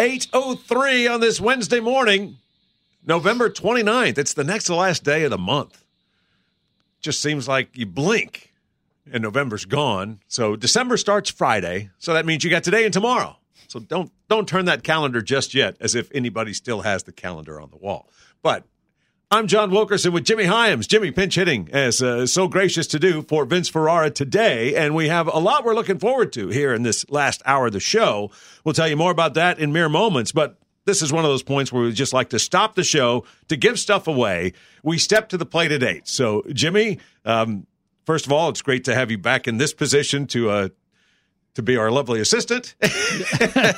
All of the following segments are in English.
803 on this Wednesday morning, November 29th. It's the next to last day of the month. Just seems like you blink and November's gone. So December starts Friday. So that means you got today and tomorrow. So don't don't turn that calendar just yet as if anybody still has the calendar on the wall. But I'm John Wilkerson with Jimmy Hyams. Jimmy pinch hitting as uh, so gracious to do for Vince Ferrara today, and we have a lot we're looking forward to here in this last hour of the show. We'll tell you more about that in mere moments, but this is one of those points where we just like to stop the show to give stuff away. We step to the plate at eight. So, Jimmy, um, First of all, it's great to have you back in this position to uh, to be our lovely assistant.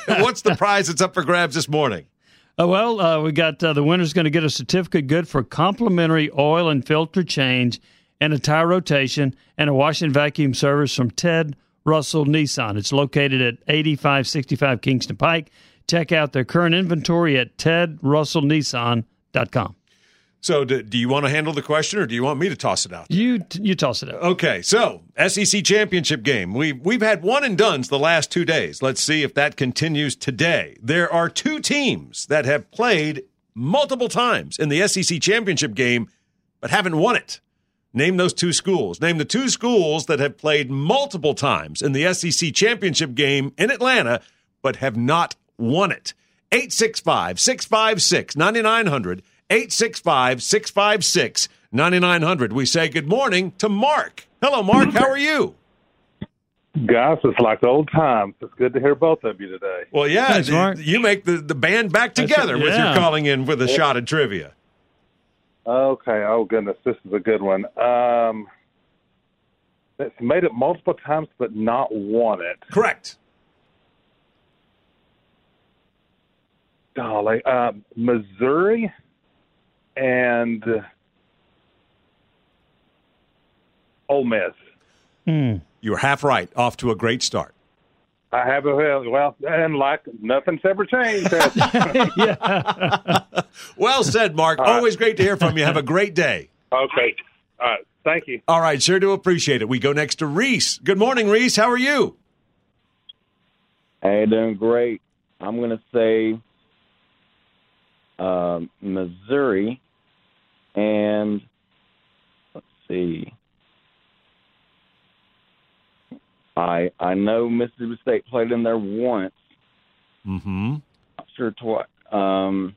What's the prize that's up for grabs this morning? Uh, well, uh, we got uh, the winner's going to get a certificate good for complimentary oil and filter change and a tire rotation and a wash and vacuum service from Ted Russell Nissan. It's located at 8565 Kingston Pike. Check out their current inventory at tedrussellnissan.com. So, do, do, you want to handle the question, or do you want me to toss it out? There? You you toss it out. Okay. So, SEC championship game. We we've, we've had one and duns the last two days. Let's see if that continues today. There are two teams that have played multiple times in the SEC championship game, but haven't won it. Name those two schools. Name the two schools that have played multiple times in the SEC championship game in Atlanta, but have not won it. 865 656 9900. 865 656 9900. We say good morning to Mark. Hello, Mark. How are you? Guys, it's like old times. It's good to hear both of you today. Well, yeah, Thanks, Mark. you make the, the band back together yeah. with your calling in with a yeah. shot at trivia. Okay. Oh, goodness. This is a good one. Um, it's made it multiple times but not won it. Correct. Golly. Uh, Missouri? And Ole Miss. Mm. You were half right. Off to a great start. I have a well, and like nothing's ever changed. well said, Mark. Always great to hear from you. Have a great day. Okay. All right. Thank you. All right. Sure do appreciate it. We go next to Reese. Good morning, Reese. How are you? Hey, doing great. I'm going to say uh, Missouri, and let's see. I I know Mississippi State played in there once. Mm-hmm. Not sure twice. Um,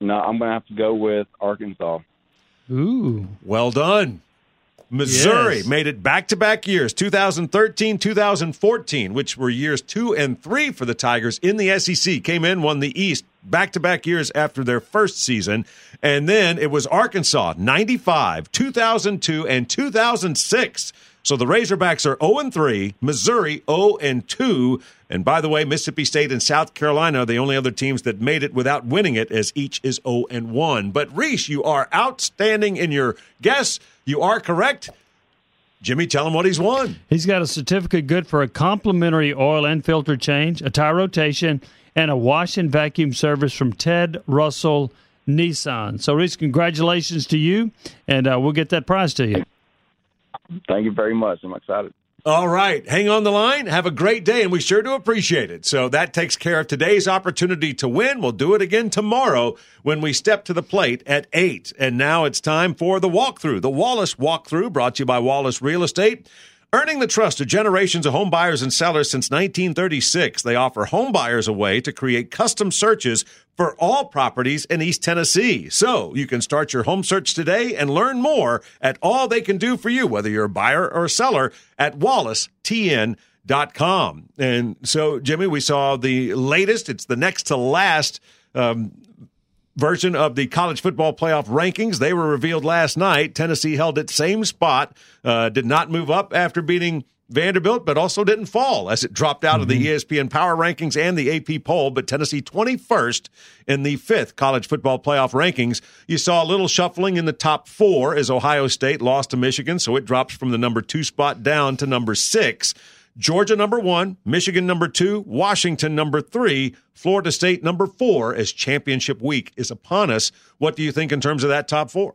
no, I'm going to have to go with Arkansas. Ooh, well done. Missouri yes. made it back to back years 2013, 2014, which were years two and three for the Tigers in the SEC. Came in, won the East back to back years after their first season. And then it was Arkansas 95, 2002, and 2006. So the Razorbacks are 0 3, Missouri 0 2. And by the way, Mississippi State and South Carolina are the only other teams that made it without winning it, as each is 0 1. But Reese, you are outstanding in your guess. You are correct. Jimmy, tell him what he's won. He's got a certificate good for a complimentary oil and filter change, a tire rotation, and a wash and vacuum service from Ted Russell Nissan. So, Reese, congratulations to you, and uh, we'll get that prize to you. Thank you very much. I'm excited. All right. Hang on the line. Have a great day, and we sure do appreciate it. So that takes care of today's opportunity to win. We'll do it again tomorrow when we step to the plate at 8. And now it's time for the walkthrough, the Wallace walkthrough, brought to you by Wallace Real Estate. Earning the trust of generations of home buyers and sellers since 1936, they offer home buyers a way to create custom searches for all properties in East Tennessee. So you can start your home search today and learn more at all they can do for you, whether you're a buyer or a seller at wallacetn.com. And so, Jimmy, we saw the latest, it's the next to last um, version of the college football playoff rankings. They were revealed last night. Tennessee held its same spot, uh, did not move up after beating Vanderbilt, but also didn't fall as it dropped out of the ESPN Power Rankings and the AP poll. But Tennessee 21st in the fifth college football playoff rankings. You saw a little shuffling in the top four as Ohio State lost to Michigan, so it drops from the number two spot down to number six. Georgia number one, Michigan number two, Washington number three, Florida State number four as championship week is upon us. What do you think in terms of that top four?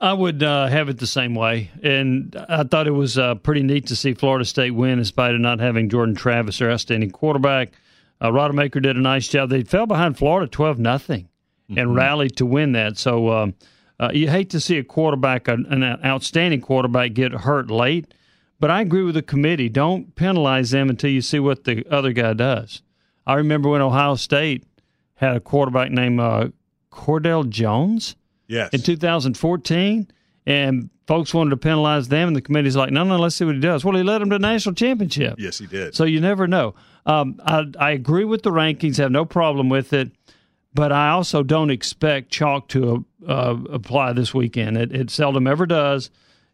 I would uh, have it the same way, and I thought it was uh, pretty neat to see Florida State win in spite of not having Jordan Travis, their outstanding quarterback. Uh, Rodemaker did a nice job. They fell behind Florida twelve nothing, and rallied to win that. So um, uh, you hate to see a quarterback, an, an outstanding quarterback, get hurt late. But I agree with the committee. Don't penalize them until you see what the other guy does. I remember when Ohio State had a quarterback named uh, Cardale Jones Yes. in 2014, and folks wanted to penalize them, and the committee's like, no, no, let's see what he does. Well, he led them to the national championship. yes, he did. So you never know. Um, I, I agree with the rankings, have no problem with it, but I also don't expect chalk to uh, apply this weekend. It, it seldom ever does.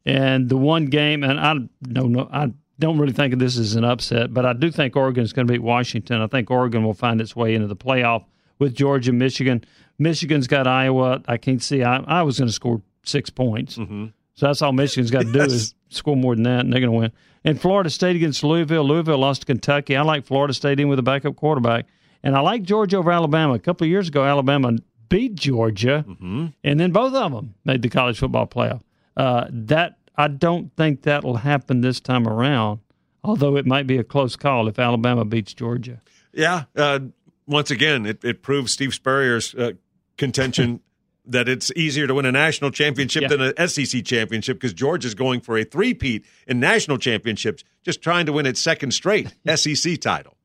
And the one game, and I don't know, I don't really think of this as an upset, but I do think Oregon is going to beat Washington. I think Oregon will find its way into the playoff with Georgia, Michigan. Michigan's got Iowa. I can't see. I, I was going to score six points. Mm-hmm. So that's all Michigan's got to do Yes. is score more than that, and they're going to win. And Florida State against Louisville. Louisville lost to Kentucky. I like Florida State in with a backup quarterback, and I like Georgia over Alabama. A couple of years ago, Alabama beat Georgia, mm-hmm. and then both of them made the college football playoff. Uh, that I don't think that will happen this time around. Although it might be a close call if Alabama beats Georgia. Yeah. Uh, once again, it, it proves Steve Spurrier's uh, contention that it's easier to win a national championship Yeah. than an SEC championship because Georgia's going for a three-peat in national championships, just trying to win its second straight SEC title.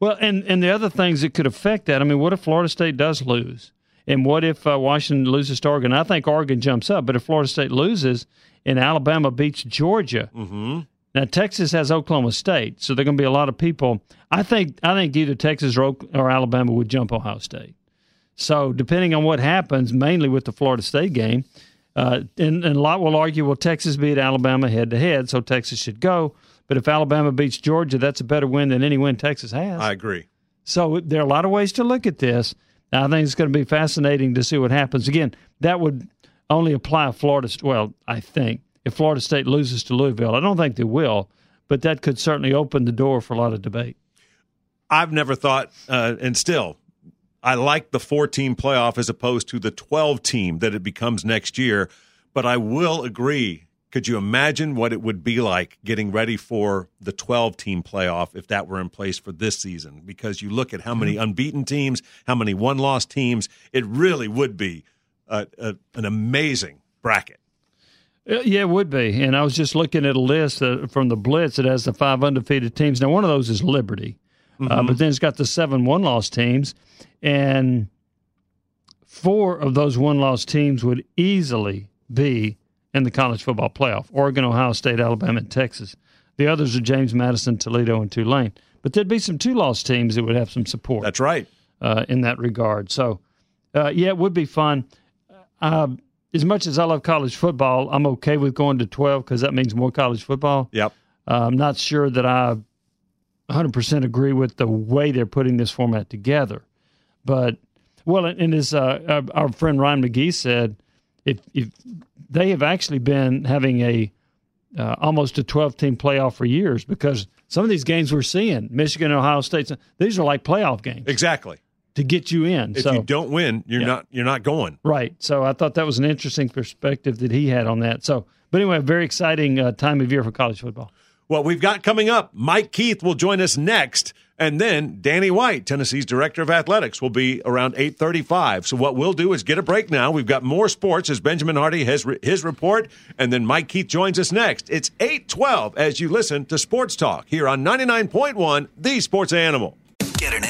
Well, and and the other things that could affect that. I mean, what if Florida State does lose, and what if uh, Washington loses to Oregon? I think Oregon jumps up, but if Florida State loses and Alabama beats Georgia, Mm-hmm. now Texas has Oklahoma State, so there are going to be a lot of people. I think I think either Texas or, or Alabama would jump Ohio State. So depending on what happens, mainly with the Florida State game, uh, and, and a lot will argue, well, Texas beat Alabama head to head, so Texas should go. But if Alabama beats Georgia, that's a better win than any win Texas has. I agree. So there are a lot of ways to look at this. I think it's going to be fascinating to see what happens. Again, that would only apply Florida. Well, I think if Florida State loses to Louisville, I don't think they will, but that could certainly open the door for a lot of debate. I've never thought, uh, and still, I like the four team playoff as opposed to the 12 team that it becomes next year. But I will agree. Could you imagine what it would be like getting ready for the 12 team playoff if that were in place for this season? Because you look at how many unbeaten teams, how many one loss teams, it really would be a, a, an amazing bracket. Uh, Yeah, it would be. And I was just looking at a list uh, from the Blitz that has the five undefeated teams. Now, one of those is Liberty, uh, but then it's got the seven one loss teams. And four of those one loss teams would easily be in the college football playoff Oregon, Ohio State, Alabama, and Texas. The others are James Madison, Toledo, and Tulane. But there'd be some two loss teams that would have some support That's right. uh, in that regard. So, uh, yeah, it would be fun. Uh, as much as I love college football, I'm okay with going to 12 because that means more college football. Yep. Uh, I'm not sure that I 100% agree with the way they're putting this format together. But, well, and as uh, our, our friend Ryan McGee said, if, if they have actually been having a uh, almost a 12 team playoff for years because some of these games we're seeing, Michigan and Ohio State, these are like playoff games Exactly. to get you in. If so you don't win, you're Yeah. not you're not going. right. So I thought that was an interesting perspective that he had on that. So, but anyway, a very exciting uh, time of year for college football. What we've got coming up, Mike Keith will join us next, and then Danny White, Tennessee's director of athletics, will be around 8:35. So what we'll do is get a break now. We've got more sports as Benjamin Hardy has re- his report, and then Mike Keith joins us next. It's 8:12 as you listen to Sports Talk here on 99.1 The Sports Animal.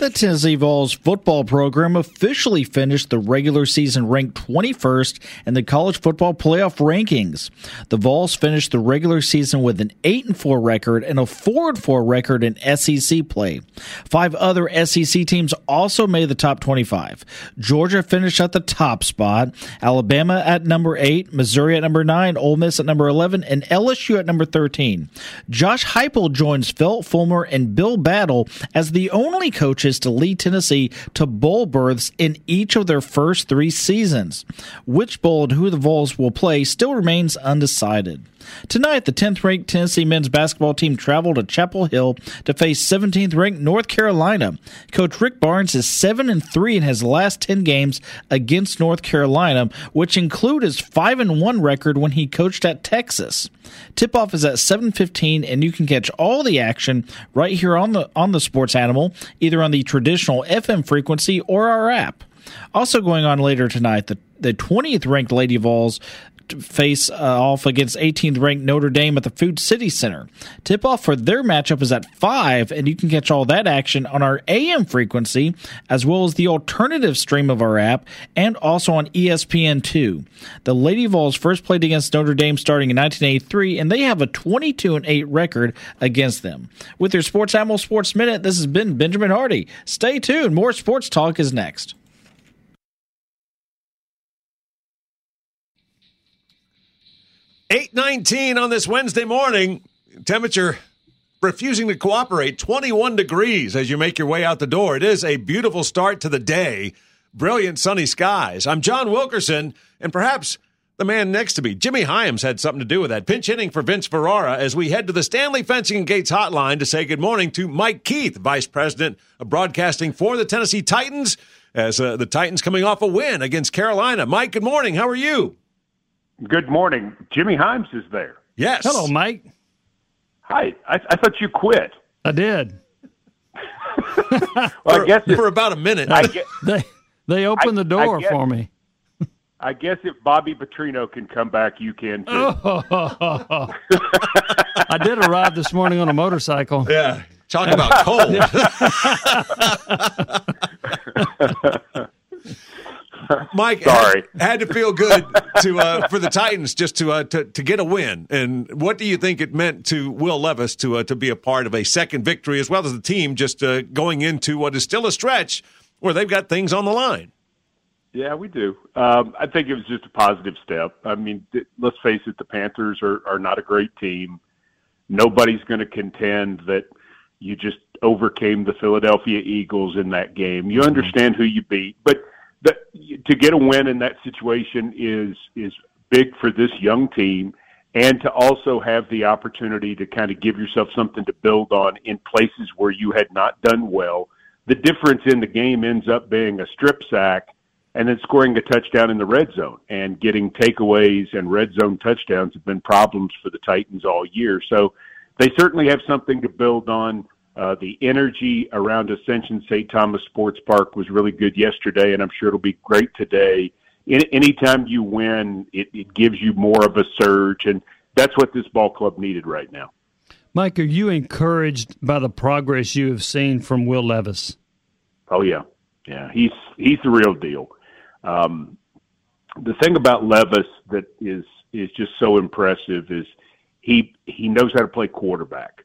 The Tennessee Vols football program officially finished the regular season ranked 21st in the college football playoff rankings. The Vols finished the regular season with an 8 and 4 record and a 4 and 4 record in SEC play. Five other SEC teams also made the top 25. Georgia finished at the top spot, Alabama at number 8, Missouri at number 9, Ole Miss at number 11, and LSU at number 13. Josh Heupel joins Phil Fulmer and Bill Battle as the only coaches to lead Tennessee to bowl berths in each of their first three seasons. Which bowl and who the Vols will play still remains undecided. Tonight, the 10th ranked Tennessee men's basketball team traveled to Chapel Hill to face 17th ranked North Carolina. Coach Rick Barnes is 7 and 3 in his last 10 games against North Carolina, which include his 5 and 1 record when he coached at Texas. Tip off is at 7:15 and you can catch all the action right here on the on the Sports Animal, either on the traditional FM frequency or our app. Also going on later tonight, the the 20th ranked Lady Vols face uh, off against 18th ranked Notre Dame at the Food City Center. Tip off for their matchup is at 5, and you can catch all that action on our AM frequency, as well as the alternative stream of our app, and also on ESPN2. The Lady Vols first played against Notre Dame starting in 1983, and they have a 22 and 8 record against them. With your Sports Animal Sports Minute, this has been Benjamin Hardy. Stay tuned. More sports talk is next. 819 on this Wednesday morning. Temperature refusing to cooperate. 21 degrees as you make your way out the door. It is a beautiful start to the day. Brilliant sunny skies. I'm John Wilkerson, and perhaps the man next to me, Jimmy Hyams, had something to do with that. Pinch hitting for Vince Ferrara as we head to the Stanley Fencing and Gates hotline to say good morning to Mike Keith, Vice President of Broadcasting for the Tennessee Titans, as uh, the Titans coming off a win against Carolina. Mike, good morning. How are you? Good morning. Jimmy Hyams is there. Yes. Hello, Mike. Hi. I, I thought you quit. I did. well, for, I guess for about a minute. I guess, they they opened I, the door guess, for me. I guess if Bobby Petrino can come back, you can too. Oh. I did arrive this morning on a motorcycle. Yeah. Talk about cold. Mike, sorry, had, had, to feel good to uh, for the Titans just to, uh, to to get a win. And what do you think it meant to Will Levis to uh, to be a part of a second victory, as well as the team just uh, going into what is still a stretch where they've got things on the line? Yeah, we do. Um, I think it was just a positive step. I mean, th- let's face it, the Panthers are, are not a great team. Nobody's going to contend that you just overcame the Philadelphia Eagles in that game. You understand who you beat, but that to get a win in that situation is is big for this young team and to also have the opportunity to kind of give yourself something to build on in places where you had not done well. The difference in the game ends up being a strip sack and then scoring a touchdown in the red zone and getting takeaways and red zone touchdowns have been problems for the Titans all year. So they certainly have something to build on. Uh, the energy around Ascension St. Thomas Sports Park was really good yesterday, and I'm sure it'll be great today. In, anytime you win, it, it gives you more of a surge, and that's what this ball club needed right now. Mike, are you encouraged by the progress you have seen from Will Levis? Oh yeah, yeah, he's he's the real deal. Um, the thing about Levis that is is just so impressive is he he knows how to play quarterback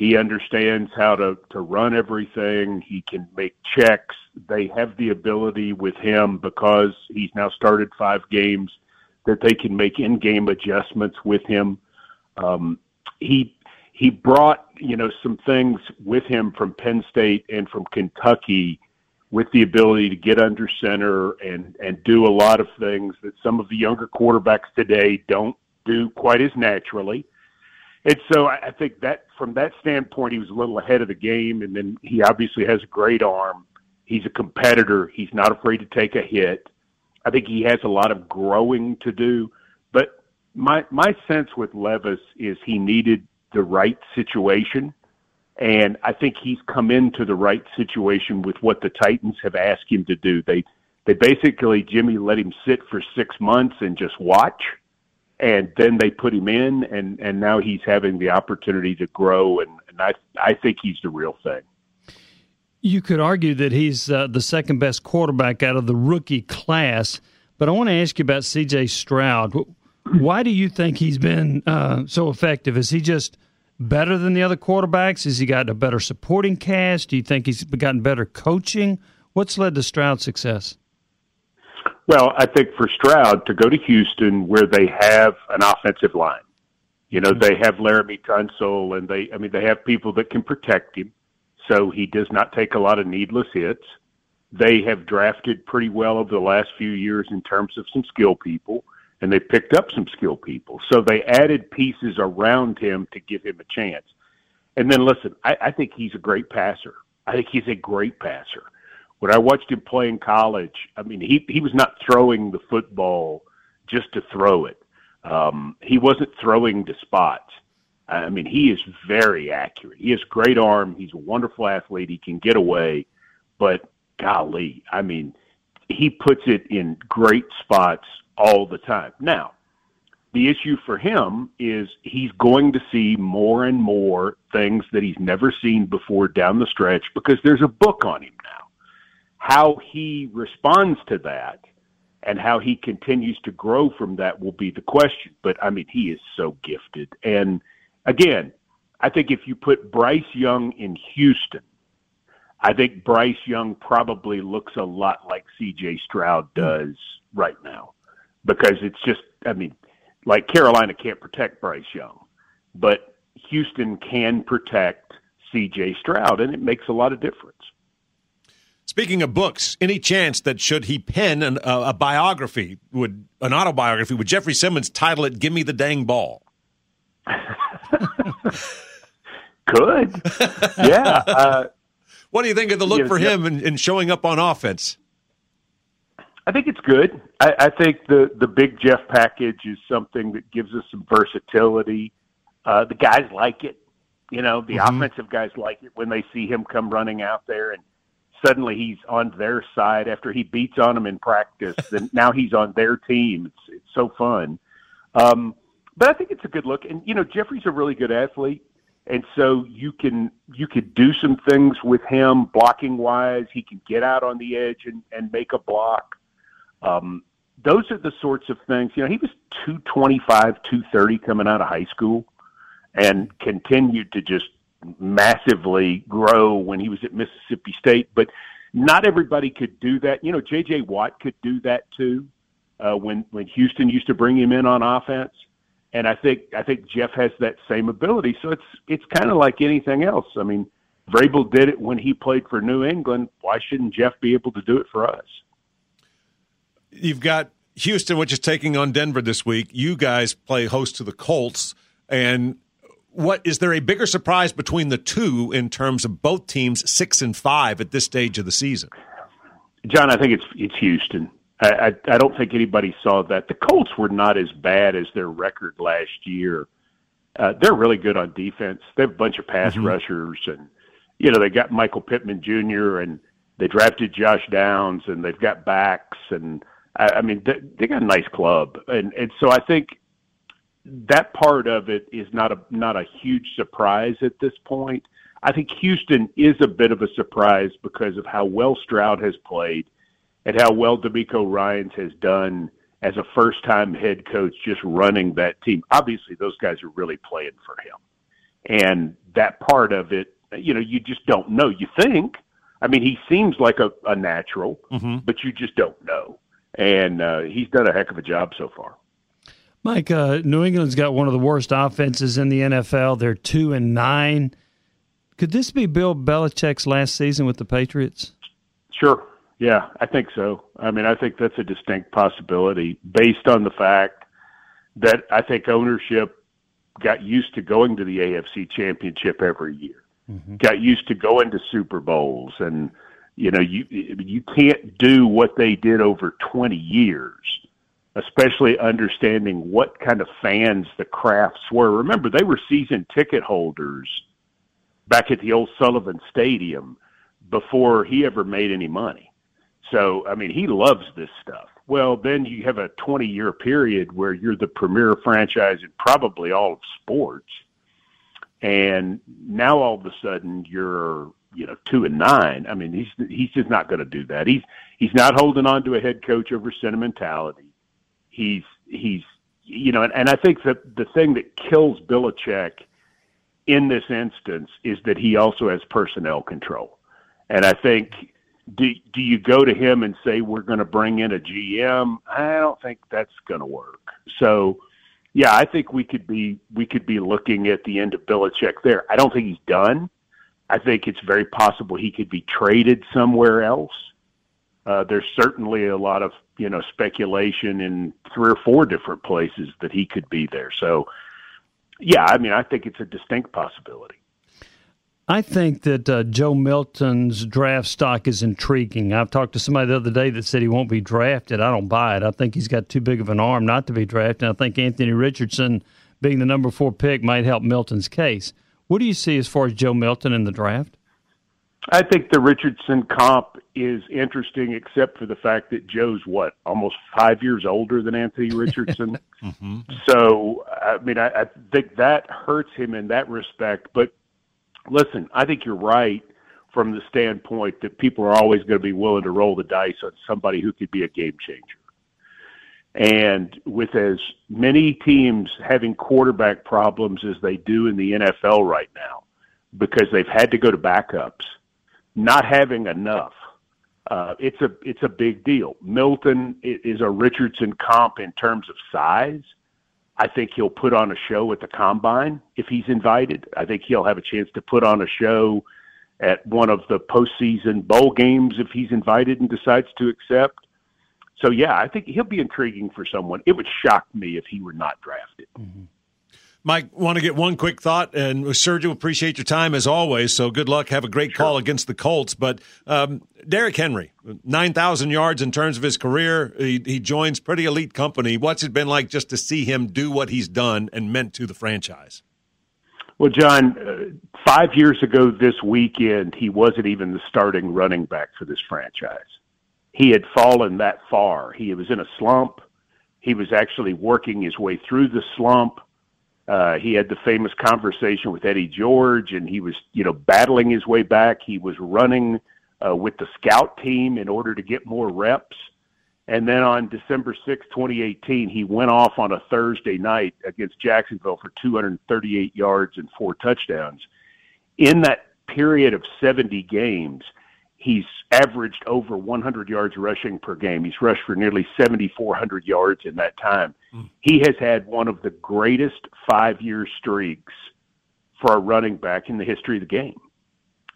He understands how to, to run everything. He can make checks. They have the ability with him because he's now started five games that they can make in-game adjustments with him. Um, he he brought you know some things with him from Penn State and from Kentucky with the ability to get under center and and do a lot of things that some of the younger quarterbacks today don't do quite as naturally. And so I think that from that standpoint, he was a little ahead of the game. And then he obviously has a great arm. He's a competitor. He's not afraid to take a hit. I think he has a lot of growing to do. But my my sense with Levis is he needed the right situation. And I think he's come into the right situation with what the Titans have asked him to do. They they basically Jimmy let him sit for six months and just watch and then they put him in and and now he's having the opportunity to grow and, and I I think he's the real thing. You could argue that he's uh, the second best quarterback out of the rookie class, but I want to ask you about C.J. Stroud. Why do you think he's been uh, so effective? Is he just better than the other quarterbacks? Has he got a better supporting cast? Do you think he's gotten better coaching? What's led to Stroud's success? Well, I think for Stroud to go to Houston where they have an offensive line, you know, mm-hmm. they have Laremy Tunsil and they, I mean, they have people that can protect him. So he does not take a lot of needless hits. They have drafted pretty well over the last few years in terms of some skill people and they picked up some skill people. So they added pieces around him to give him a chance. And then listen, I, I think he's a great passer. I think he's a great passer when I watched him play in college, I mean, he he was not throwing the football just to throw it. Um, he wasn't throwing to spots. I mean, he is very accurate. He has great arm. He's a wonderful athlete. He can get away, but golly, I mean, he puts it in great spots all the time. Now, the issue for him is he's going to see more and more things that he's never seen before down the stretch because there's a book on him now how he responds to that and how he continues to grow from that will be the question. But I mean, he is so gifted. And again, I think if you put Bryce Young in Houston, I think Bryce Young probably looks a lot like CJ Stroud hmm. does right now because it's just, I mean, like Carolina can't protect Bryce Young, but Houston can protect CJ Stroud, and it makes a lot of difference. Speaking of books, any chance that should he pen an, uh, a biography, would an autobiography, would Jeffrey Simmons title it "Give Me the Dang Ball"? Could, yeah. Uh, what do you think of the look for him in, in, showing up on offense? I think it's good. I, I, think the the big Jeff package is something that gives us some versatility. Uh, the guys like it. You know, the mm-hmm. offensive guys like it when they see him come running out there and suddenly he's on their side after he beats on them in practice, and now he's on their team. It's it's so fun. Um, but I think it's a good look, and you know Jeffrey's a really good athlete, and so you can you could do some things with him blocking wise. He can get out on the edge and and make a block. Um, those are the sorts of things. You know, he was two twenty five, two thirty coming out of high school, and continued to just massively grow when he was at Mississippi State, but not everybody could do that. You know, J.J. Watt could do that too uh, when when Houston used to bring him in on offense, and I think I think Jeff has that same ability. So it's it's kind of like anything else. I mean, Vrabel did it when he played for New England. Why shouldn't Jeff be able to do it for us? You've got Houston, which is taking on Denver this week. You guys play host to the Colts, and what is there a bigger surprise between the two in terms of both teams six and five at this stage of the season? John, I think it's it's Houston. I, I, I don't think anybody saw that. The Colts were not as bad as their record last year. Uh, they're really good on defense. They have a bunch of pass mm-hmm. rushers, and you know they got Michael Pittman Jr. and they drafted Josh Downs, and they've got backs, and I, I mean they, they got a nice club, and and so I think that part of it is not a not a huge surprise at this point. I think Houston is a bit of a surprise because of how well Stroud has played and how well DeMeco Ryans has done as a first time head coach just running that team. Obviously those guys are really playing for him. and that part of it, you know, you just don't know. You think, I mean, he seems like a, a natural, Mm-hmm. but you just don't know. And uh, he's done a heck of a job so far. Mike, uh, New England's got one of the worst offenses in the NFL. They're two and nine. Could this be Bill Belichick's last season with the Patriots? Sure. Yeah, I think so. I mean, I think that's a distinct possibility based on the fact that I think ownership got used to going to the AFC championship every year, got used to going to Super Bowls. And, you know, you, you can't do what they did over 20 years, especially understanding what kind of fans the Krafts were. Remember, they were season ticket holders back at the old Sullivan Stadium before he ever made any money. So, I mean, he loves this stuff. Well, then you have a 20 year period where you're the premier franchise in probably all of sports. And now all of a sudden you're, you know, two and nine. I mean, he's, he's just not going to do that. He's, he's not holding on to a head coach over sentimentality. He's, he's, you know, and, and I think that the thing that kills Belichick in this instance is that he also has personnel control. And I think do do you go to him and say we're going to bring in a GM? I don't think that's going to work. So, yeah, I think we could be we could be looking at the end of Belichick there. I don't think he's done. I think it's very possible he could be traded somewhere else. Uh, there's certainly a lot of you know speculation in three or four different places that he could be there. So, yeah, I mean, I think it's a distinct possibility. I think that uh, Joe Milton's draft stock is intriguing. I've talked to somebody the other day that said he won't be drafted. I don't buy it. I think he's got too big of an arm not to be drafted. I think Anthony Richardson being the number four pick might help Milton's case. What do you see as far as Joe Milton in the draft? I think the Richardson comp is interesting, except for the fact that Joe's what almost five years older than Anthony Richardson. Mm-hmm. So, I mean, I, I think that hurts him in that respect. But listen, I think you're right from the standpoint that people are always going to be willing to roll the dice on somebody who could be a game changer. And with as many teams having quarterback problems as they do in the NFL right now, because they've had to go to backups, not having enough, uh, it's a it's a big deal. Milton is a Richardson comp in terms of size. I think he'll put on a show at the combine if he's invited. I think he'll have a chance to put on a show at one of the postseason bowl games if he's invited and decides to accept. So yeah, I think he'll be intriguing for someone. It would shock me if he were not drafted. Mike, want to get one quick thought, and Sergio, appreciate your time as always. So good luck. Have a great call against the Colts. But um, Derrick Henry, nine thousand yards in terms of his career. He, he joins pretty elite company. What's it been like just to see him do what he's done and meant to the franchise? Well, John, uh, five years ago this weekend, he wasn't even the starting running back for this franchise. He had fallen that far. He was in a slump. He was actually working his way through the slump. Uh, he had the famous conversation with Eddie George, and he was, you know, battling his way back. He was running uh, with the scout team in order to get more reps. And then on December sixth, 2018, he went off on a Thursday night against Jacksonville for 238 yards and four touchdowns. In that period of 70 games, he's averaged over 100 yards rushing per game. He's rushed for nearly 7,400 yards in that time. He has had one of the greatest five year streaks for a running back in the history of the game.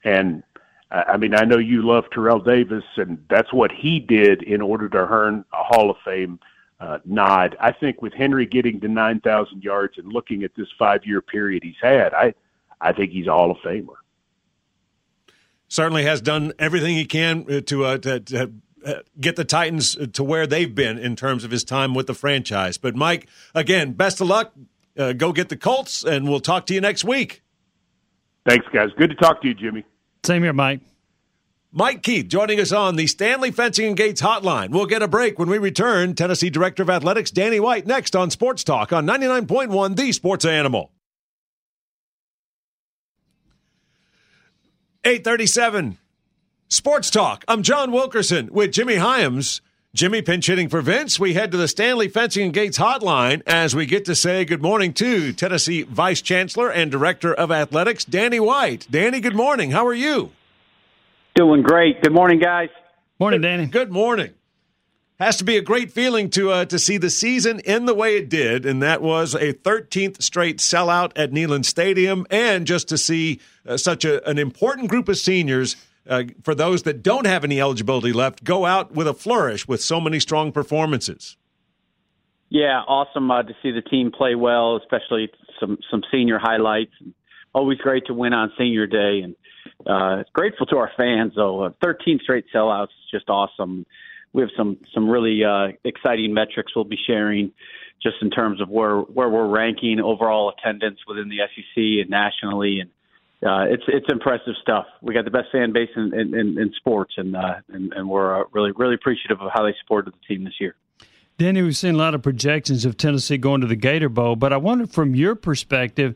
And I I mean, I know you love Terrell Davis, and that's what he did in order to earn a Hall of Fame uh, nod. I think with Henry getting to 9,000 yards and looking at this five year period he's had, I, I think he's a Hall of Famer. Certainly has done everything he can uh, to, uh, to, to uh, get the Titans to where they've been in terms of his time with the franchise. But Mike, again, best of luck. Uh, go get the Colts, and we'll talk to you next week. Thanks, guys. Good to talk to you, Jimmy. Same here, Mike. Mike Keith joining us on the Stanley Fencing and Gates Hotline. We'll get a break when we return. Tennessee Director of Athletics Danny White next on Sports Talk on 99.1 The Sports Animal. 837 Sports Talk. I'm John Wilkerson with Jimmy Hyams. Jimmy pinch hitting for Vince. We head to the Stanley Fencing and Gates hotline as we get to say good morning to Tennessee Vice Chancellor and Director of Athletics, Danny White. Danny, good morning. How are you? Doing great. Good morning, guys. Morning, Danny. Good morning. Has to be a great feeling to uh, to see the season end the way it did, and that was a 13th straight sellout at Neyland Stadium, and just to see uh, such a, an important group of seniors uh, for those that don't have any eligibility left, go out with a flourish with so many strong performances. Yeah, awesome uh, to see the team play well, especially some some senior highlights. Always great to win on senior day, and uh, grateful to our fans. Though, uh, 13 straight sellouts is just awesome. We have some some really uh, exciting metrics we'll be sharing, just in terms of where where we're ranking overall attendance within the SEC and nationally, and uh, it's it's impressive stuff. We got the best fan base in in, in, in sports, and, uh, and and we're uh, really really appreciative of how they supported the team this year. Danny, we've seen a lot of projections of Tennessee going to the Gator Bowl, but I wonder from your perspective,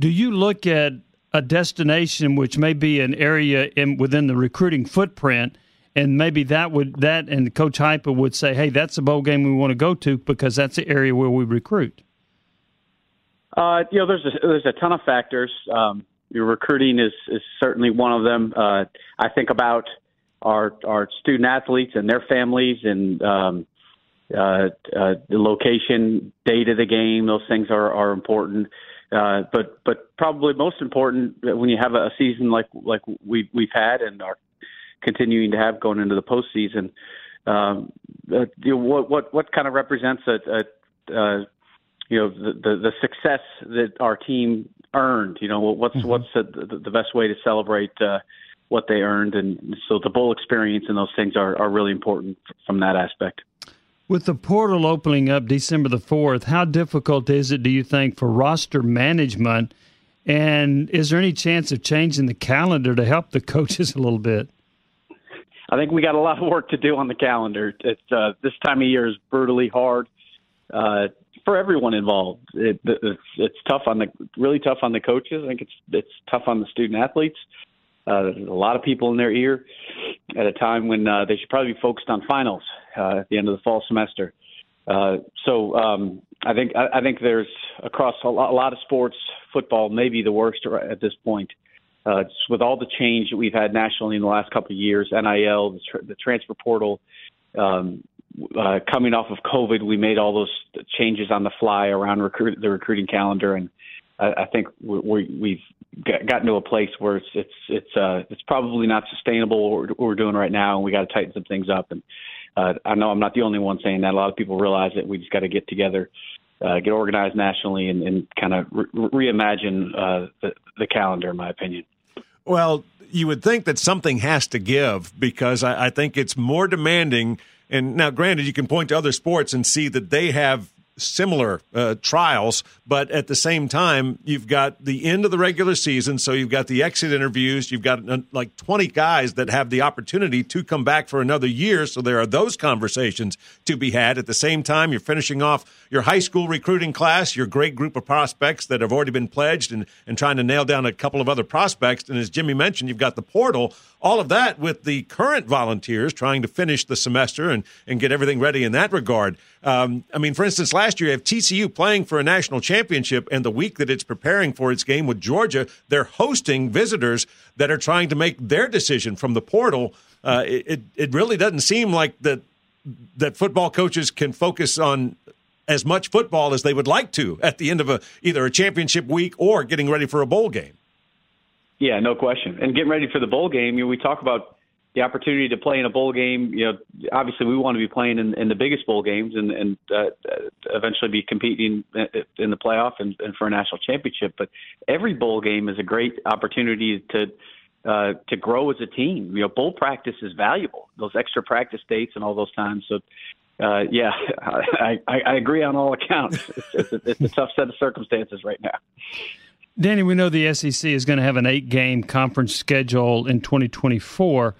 do you look at a destination which may be an area in within the recruiting footprint, and maybe that would that and Coach Heupel would say, "Hey, that's the bowl game we want to go to because that's the area where we recruit." Uh, you know, there's a, there's a ton of factors. Um, your recruiting is is certainly one of them. Uh, I think about our our student athletes and their families and um, uh, uh, the location, date of the game. Those things are are important. Uh, but but probably most important when you have a season like like we we've had and are continuing to have going into the postseason. Um, uh, you know, what what what kind of represents a, a uh, you know the, the the success that our team earned. You know, what's mm-hmm. what's the, the, the best way to celebrate uh, what they earned, and so the bowl experience and those things are are really important from that aspect. With the portal opening up December the fourth, how difficult is it, do you think, for roster management? And is there any chance of changing the calendar to help the coaches a little bit? I think we got a lot of work to do on the calendar. It's uh, this time of year is brutally hard. Uh, for everyone involved. It, it's it's tough on the really tough on the coaches. I think it's it's tough on the student athletes. Uh, there's a lot of people in their ear at a time when uh, they should probably be focused on finals uh, at the end of the fall semester. Uh, so um, I think I, I think there's across a lot, a lot of sports, football may be the worst at this point. Uh, with all the change that we've had nationally in the last couple of years, NIL, the, the transfer portal, um, uh, coming off of COVID, we made all those changes on the fly around recruit, the recruiting calendar, and I, I think we, we've gotten to a place where it's it's it's uh, it's probably not sustainable what we're doing right now, and we got to tighten some things up. And uh, I know I'm not the only one saying that. A lot of people realize that we just got to get together, uh, get organized nationally, and, and kind of re- reimagine uh, the, the calendar. In my opinion. Well, you would think that something has to give because I, I think it's more demanding. And now, granted, you can point to other sports and see that they have similar uh, trials, but at the same time, you've got the end of the regular season, so you've got the exit interviews. You've got uh, like 20 guys that have the opportunity to come back for another year, so there are those conversations to be had. At the same time, you're finishing off your high school recruiting class, your great group of prospects that have already been pledged, and, and trying to nail down a couple of other prospects. And as Jimmy mentioned, you've got the portal. All of that with the current volunteers trying to finish the semester and, and get everything ready in that regard. Um, I mean, for instance, last year you have TCU playing for a national championship, and the week that it's preparing for its game with Georgia, they're hosting visitors that are trying to make their decision from the portal. Uh, it it really doesn't seem like that that football coaches can focus on as much football as they would like to at the end of a either a championship week or getting ready for a bowl game. Yeah, no question. And getting ready for the bowl game, you know, we talk about the opportunity to play in a bowl game. You know, obviously we want to be playing in, in the biggest bowl games and, and uh, eventually be competing in the playoff and, and for a national championship. But every bowl game is a great opportunity to uh, to grow as a team. You know, bowl practice is valuable. Those extra practice dates and all those times. So. Uh, yeah, I, I, I agree on all accounts. It's, it's, a, it's a tough set of circumstances right now. Danny, we know the SEC is going to have an eight game conference schedule in 2024.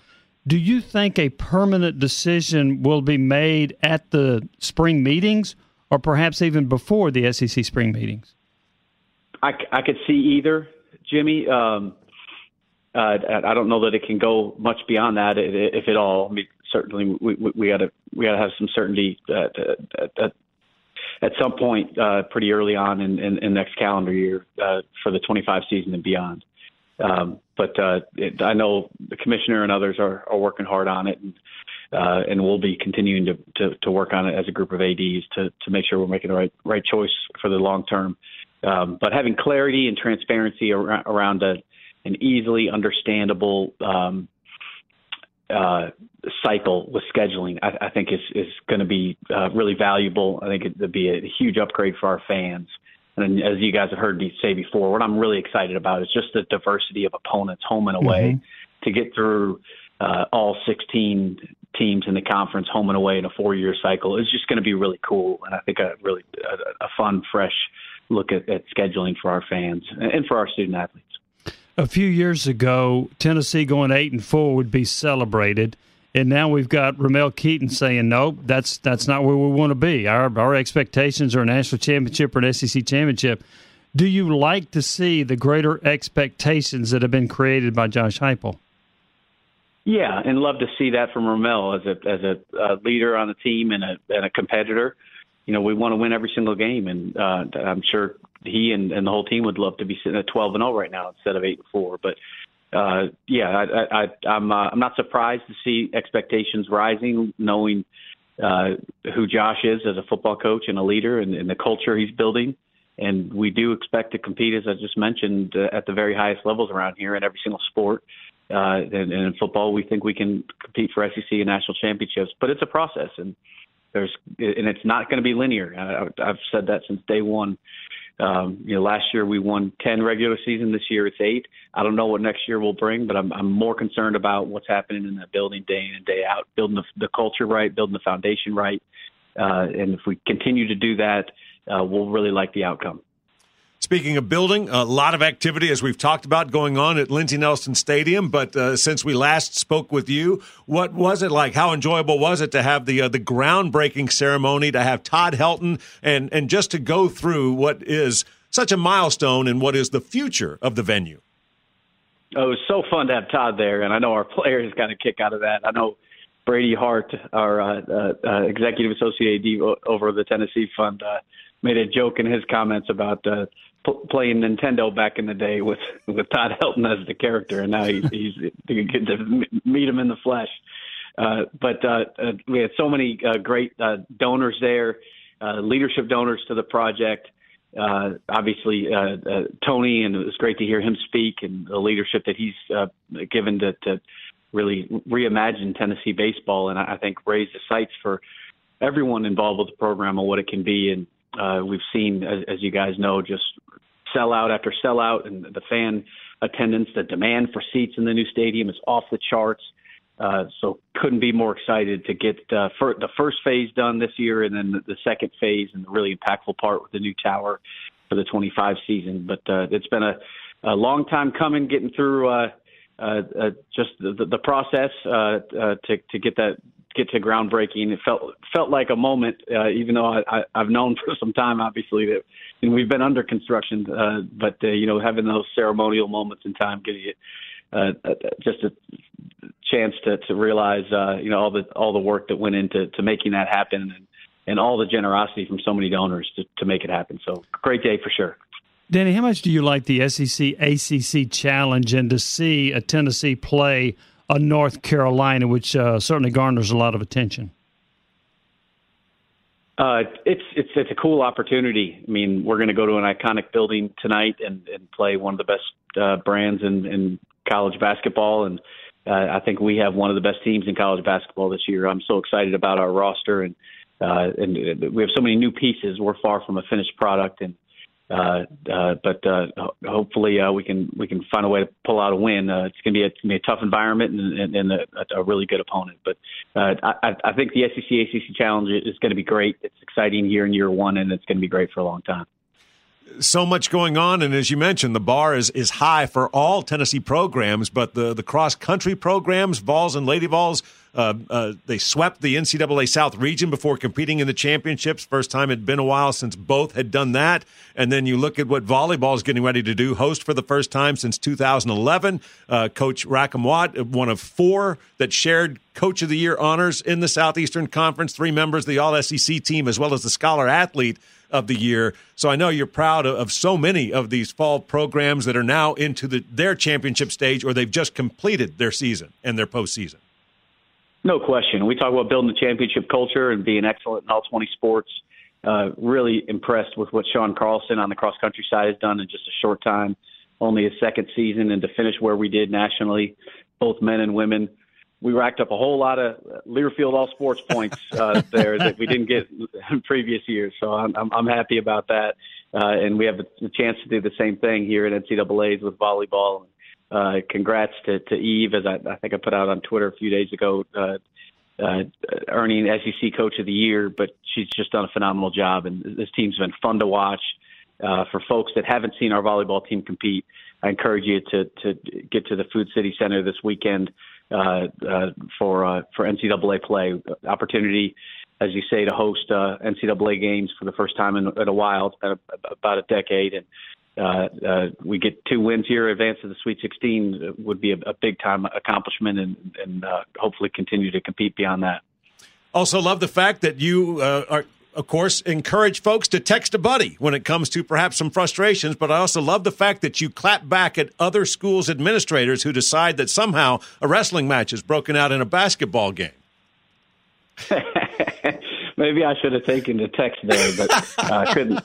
Do you think a permanent decision will be made at the spring meetings or perhaps even before the SEC spring meetings? I, I could see either, Jimmy. Um, uh, I don't know that it can go much beyond that, if at all. I mean, certainly we got to we got to have some certainty at, at, at some point uh, pretty early on in, in, in next calendar year uh, for the 25 season and beyond. Um, but uh, it, I know the commissioner and others are, are working hard on it, and uh, and we'll be continuing to, to, to work on it as a group of ADs to to make sure we're making the right right choice for the long term. Um, but having clarity and transparency around, around a, an easily understandable um, uh, cycle with scheduling, I, I think is is going to be uh, really valuable. I think it'd be a huge upgrade for our fans. And as you guys have heard me say before, what I'm really excited about is just the diversity of opponents, home and away, mm-hmm. to get through uh, all 16 teams in the conference, home and away in a four-year cycle is just going to be really cool. And I think a really a, a fun, fresh look at, at scheduling for our fans and for our student athletes. A few years ago, Tennessee going eight and four would be celebrated, and now we've got Ramel Keyton saying, "Nope, that's that's not where we want to be. Our our expectations are a national championship or an SEC championship." Do you like to see the greater expectations that have been created by Josh Heupel? Yeah, and love to see that from Ramel as a as a, a leader on the team and a and a competitor you know, we want to win every single game, and uh, I'm sure he and, and the whole team would love to be sitting at 12 and 0 right now instead of 8 and 4. But uh, yeah, I, I, I'm uh, I'm not surprised to see expectations rising, knowing uh, who Josh is as a football coach and a leader, and, and the culture he's building. And we do expect to compete, as I just mentioned, uh, at the very highest levels around here in every single sport. Uh, and, and in football, we think we can compete for SEC and national championships, but it's a process, and there's and it's not going to be linear. I, I've said that since day one. Um, you know, last year we won 10 regular season. This year it's eight. I don't know what next year will bring, but I'm, I'm more concerned about what's happening in that building day in and day out, building the, the culture right, building the foundation right. Uh, and if we continue to do that, uh, we'll really like the outcome. Speaking of building, a lot of activity, as we've talked about, going on at Lindsey Nelson Stadium. But uh, since we last spoke with you, what was it like? How enjoyable was it to have the uh, the groundbreaking ceremony, to have Todd Helton, and and just to go through what is such a milestone and what is the future of the venue? Oh, it was so fun to have Todd there, and I know our players got a kick out of that. I know Brady Hart, our uh, uh, uh executive associate over the Tennessee Fund, uh, made a joke in his comments about uh, p- playing Nintendo back in the day with with Todd Helton as the character, and now he's, he's you get to meet him in the flesh. Uh, but uh, uh, we had so many uh, great uh, donors there, uh, leadership donors to the project. Uh, obviously, uh, uh, Tony, and it was great to hear him speak and the leadership that he's uh, given to, to really reimagine Tennessee baseball, and I, think raise the sights for everyone involved with the program and what it can be. And uh, we've seen, as, as you guys know, just sellout after sellout, and the fan attendance, the demand for seats in the new stadium is off the charts. Uh, so couldn't be more excited to get uh, the first phase done this year, and then the, the second phase and the really impactful part with the new tower for the 25 season. But uh, it's been a, a long time coming, getting through uh, uh, uh, just the, the process uh, uh, to to get that get to groundbreaking. It felt felt like a moment, uh, even though I, I, I've known for some time, obviously that know, we've been under construction. Uh, but uh, you know, having those ceremonial moments in time gives you uh, uh, just a chance to to realize uh, you know all the all the work that went into to making that happen and and all the generosity from so many donors to to make it happen. So great day for sure. Danny, how much do you like the SEC ACC challenge and to see a Tennessee play a North Carolina, which uh, certainly garners a lot of attention? Uh, it's it's it's a cool opportunity. I mean, we're going to go to an iconic building tonight and, and play one of the best uh, brands in, in college basketball, and uh, I think we have one of the best teams in college basketball this year. I'm so excited about our roster, and uh, and we have so many new pieces. We're far from a finished product, and uh, uh, but uh, hopefully uh, we can we can find a way to pull out a win. Uh, it's going to be a, gonna be a tough environment and, and, and a, a really good opponent. But uh, I, I think the SEC ACC challenge is going to be great. It's exciting year in year one, and it's going to be great for a long time. So much going on, and as you mentioned, the bar is, is high for all Tennessee programs. But the the cross country programs, Vols and Lady Vols, Uh, uh, they swept the NCAA South region before competing in the championships. First time it'd been a while since both had done that. And then you look at what volleyball is getting ready to do. Host for the first time since 2011. Uh, Coach Rackham Watt, one of four that shared Coach of the Year honors in the Southeastern Conference. Three members of the All SEC team, as well as the Scholar Athlete of the year. So I know you're proud of, of, so many of these fall programs that are now into the, their championship stage or they've just completed their season and their postseason. No question. We talk about building the championship culture and being excellent in all 20 sports. Uh, really impressed with what Sean Carlson on the cross country side has done in just a short time, only his second season, and to finish where we did nationally, both men and women we racked up a whole lot of Learfield all sports points uh, there that we didn't get in previous years. So I'm I'm, I'm happy about that, uh, and we have the chance to do the same thing here at NCAA's with volleyball. Uh, congrats to, to Eve, as I, I think I put out on Twitter a few days ago, uh, uh, earning SEC Coach of the Year. But she's just done a phenomenal job, and this team's been fun to watch. Uh, for folks that haven't seen our volleyball team compete, I encourage you to to get to the Food City Center this weekend uh, uh, for uh, for NCAA play. Opportunity, as you say, to host uh, NCAA games for the first time in, in a while. It's been a, about a decade, and uh, uh, we get two wins here, advance to the Sweet 16 would be a, a big time accomplishment, and, and uh, hopefully continue to compete beyond that. Also, love the fact that you uh, are of course, encourage folks to text a buddy when it comes to perhaps some frustrations. But I also love the fact that you clap back at other schools' administrators who decide that somehow a wrestling match is broken out in a basketball game. Maybe I should have taken the text there, but I couldn't.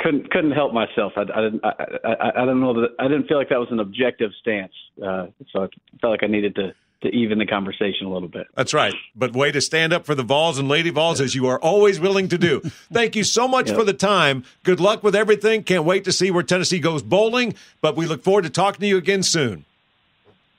Couldn't couldn't help myself. I, I didn't. I, I, I don't know that. I didn't feel like that was an objective stance. Uh, so I felt like I needed to to even the conversation a little bit. That's right. But way to stand up for the Vols and Lady Vols as you are always willing to do. Thank you so much yep. for the time. Good luck with everything. Can't wait to see where Tennessee goes bowling, but we look forward to talking to you again soon.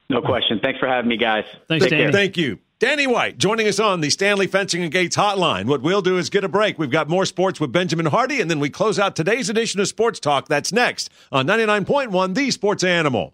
No question. Thanks for having me, guys. Thanks, Take Danny. Care. Thank you. Danny White joining us on the Stanley Fencing and Gates hotline. What we'll do is get a break. We've got more sports with Benjamin Hardy, and then we close out today's edition of Sports Talk. That's next on 99.1 The Sports Animal.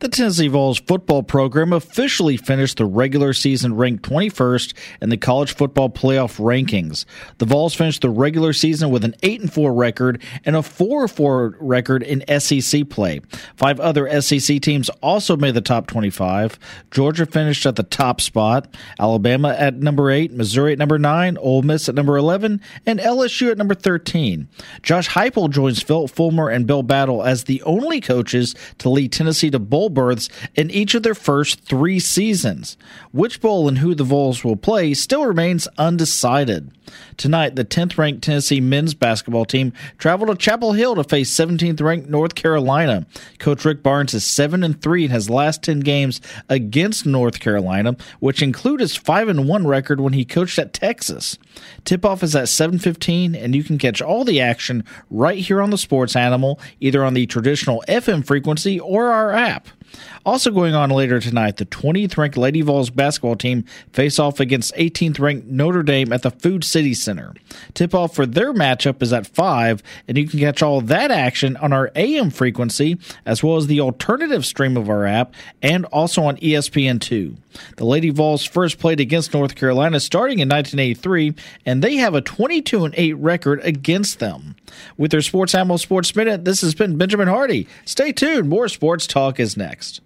The Tennessee Vols football program officially finished the regular season ranked 21st in the college football playoff rankings. The Vols finished the regular season with an 8 and 4 record and a 4 4 record in SEC play. Five other SEC teams also made the top 25. Georgia finished at the top spot, Alabama at number 8, Missouri at number 9, Ole Miss at number 11, and LSU at number 13. Josh Heupel joins Phil Fulmer and Bill Battle as the only coaches to lead Tennessee to bowl berths in each of their first three seasons. Which bowl and who the Vols will play still remains undecided. Tonight, the 10th ranked Tennessee men's basketball team traveled to Chapel Hill to face 17th ranked North Carolina. Coach Rick Barnes is 7 and 3 in his last 10 games against North Carolina, which include his 5 and 1 record when he coached at Texas. Tip off is at 7:15 and you can catch all the action right here on the Sports Animal, either on the traditional FM frequency or our app. Also going on later tonight, the 20th ranked Lady Vols basketball team face off against 18th ranked Notre Dame at the Food City Center. Tip off for their matchup is at 5, and you can catch all that action on our AM frequency as well as the alternative stream of our app and also on ESPN2. The Lady Vols first played against North Carolina starting in 1983, and they have a 22 and 8 record against them. With their Sports Animal Sports Minute, this has been Benjamin Hardy. Stay tuned. More sports talk is next.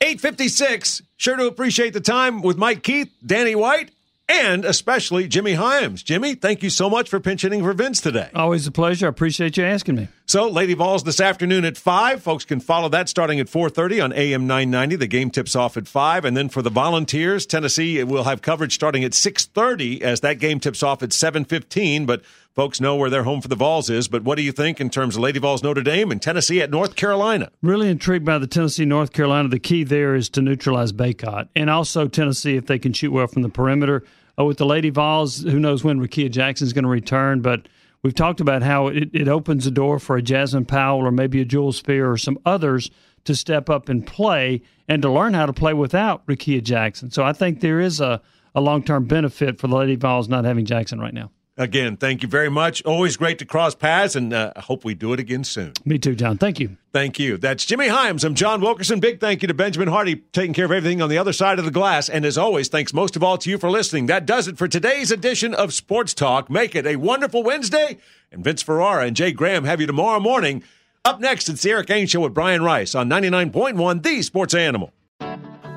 856. Sure to appreciate the time with Mike Keith, Danny White, and especially Jimmy Hyams. Jimmy, thank you so much for pinch hitting for Vince today. Always a pleasure. I appreciate you asking me. So, Lady Vols this afternoon at 5. Folks can follow that starting at 4.30 on AM 990. The game tips off at 5. And then for the Volunteers, Tennessee will have coverage starting at 6.30 as that game tips off at 7.15. But folks know where their home for the Vols is. But what do you think in terms of Lady Vols Notre Dame and Tennessee at North Carolina? Really intrigued by the Tennessee North Carolina. The key there is to neutralize Bacot. And also Tennessee, if they can shoot well from the perimeter. Uh, with the Lady Vols, who knows when Jackson is going to return. But we've talked about how it, it opens the door for a Jasmine Powell or maybe a Jewel Spear or some others to step up and play and to learn how to play without Rickea Jackson. So I think there is a, a long term benefit for the Lady Vols not having Jackson right now. Again, thank you very much. Always great to cross paths, and uh, I hope we do it again soon. Me too, John. Thank you. Thank you. That's Jimmy Hyams. I'm John Wilkerson. Big thank you to Benjamin Hardy taking care of everything on the other side of the glass. And as always, thanks most of all to you for listening. That does it for today's edition of Sports Talk. Make it a wonderful Wednesday. And Vince Ferrara and Jay Graham have you tomorrow morning. Up next, it's the Eric Ainge Show with Brian Rice on 99.1 The Sports Animal.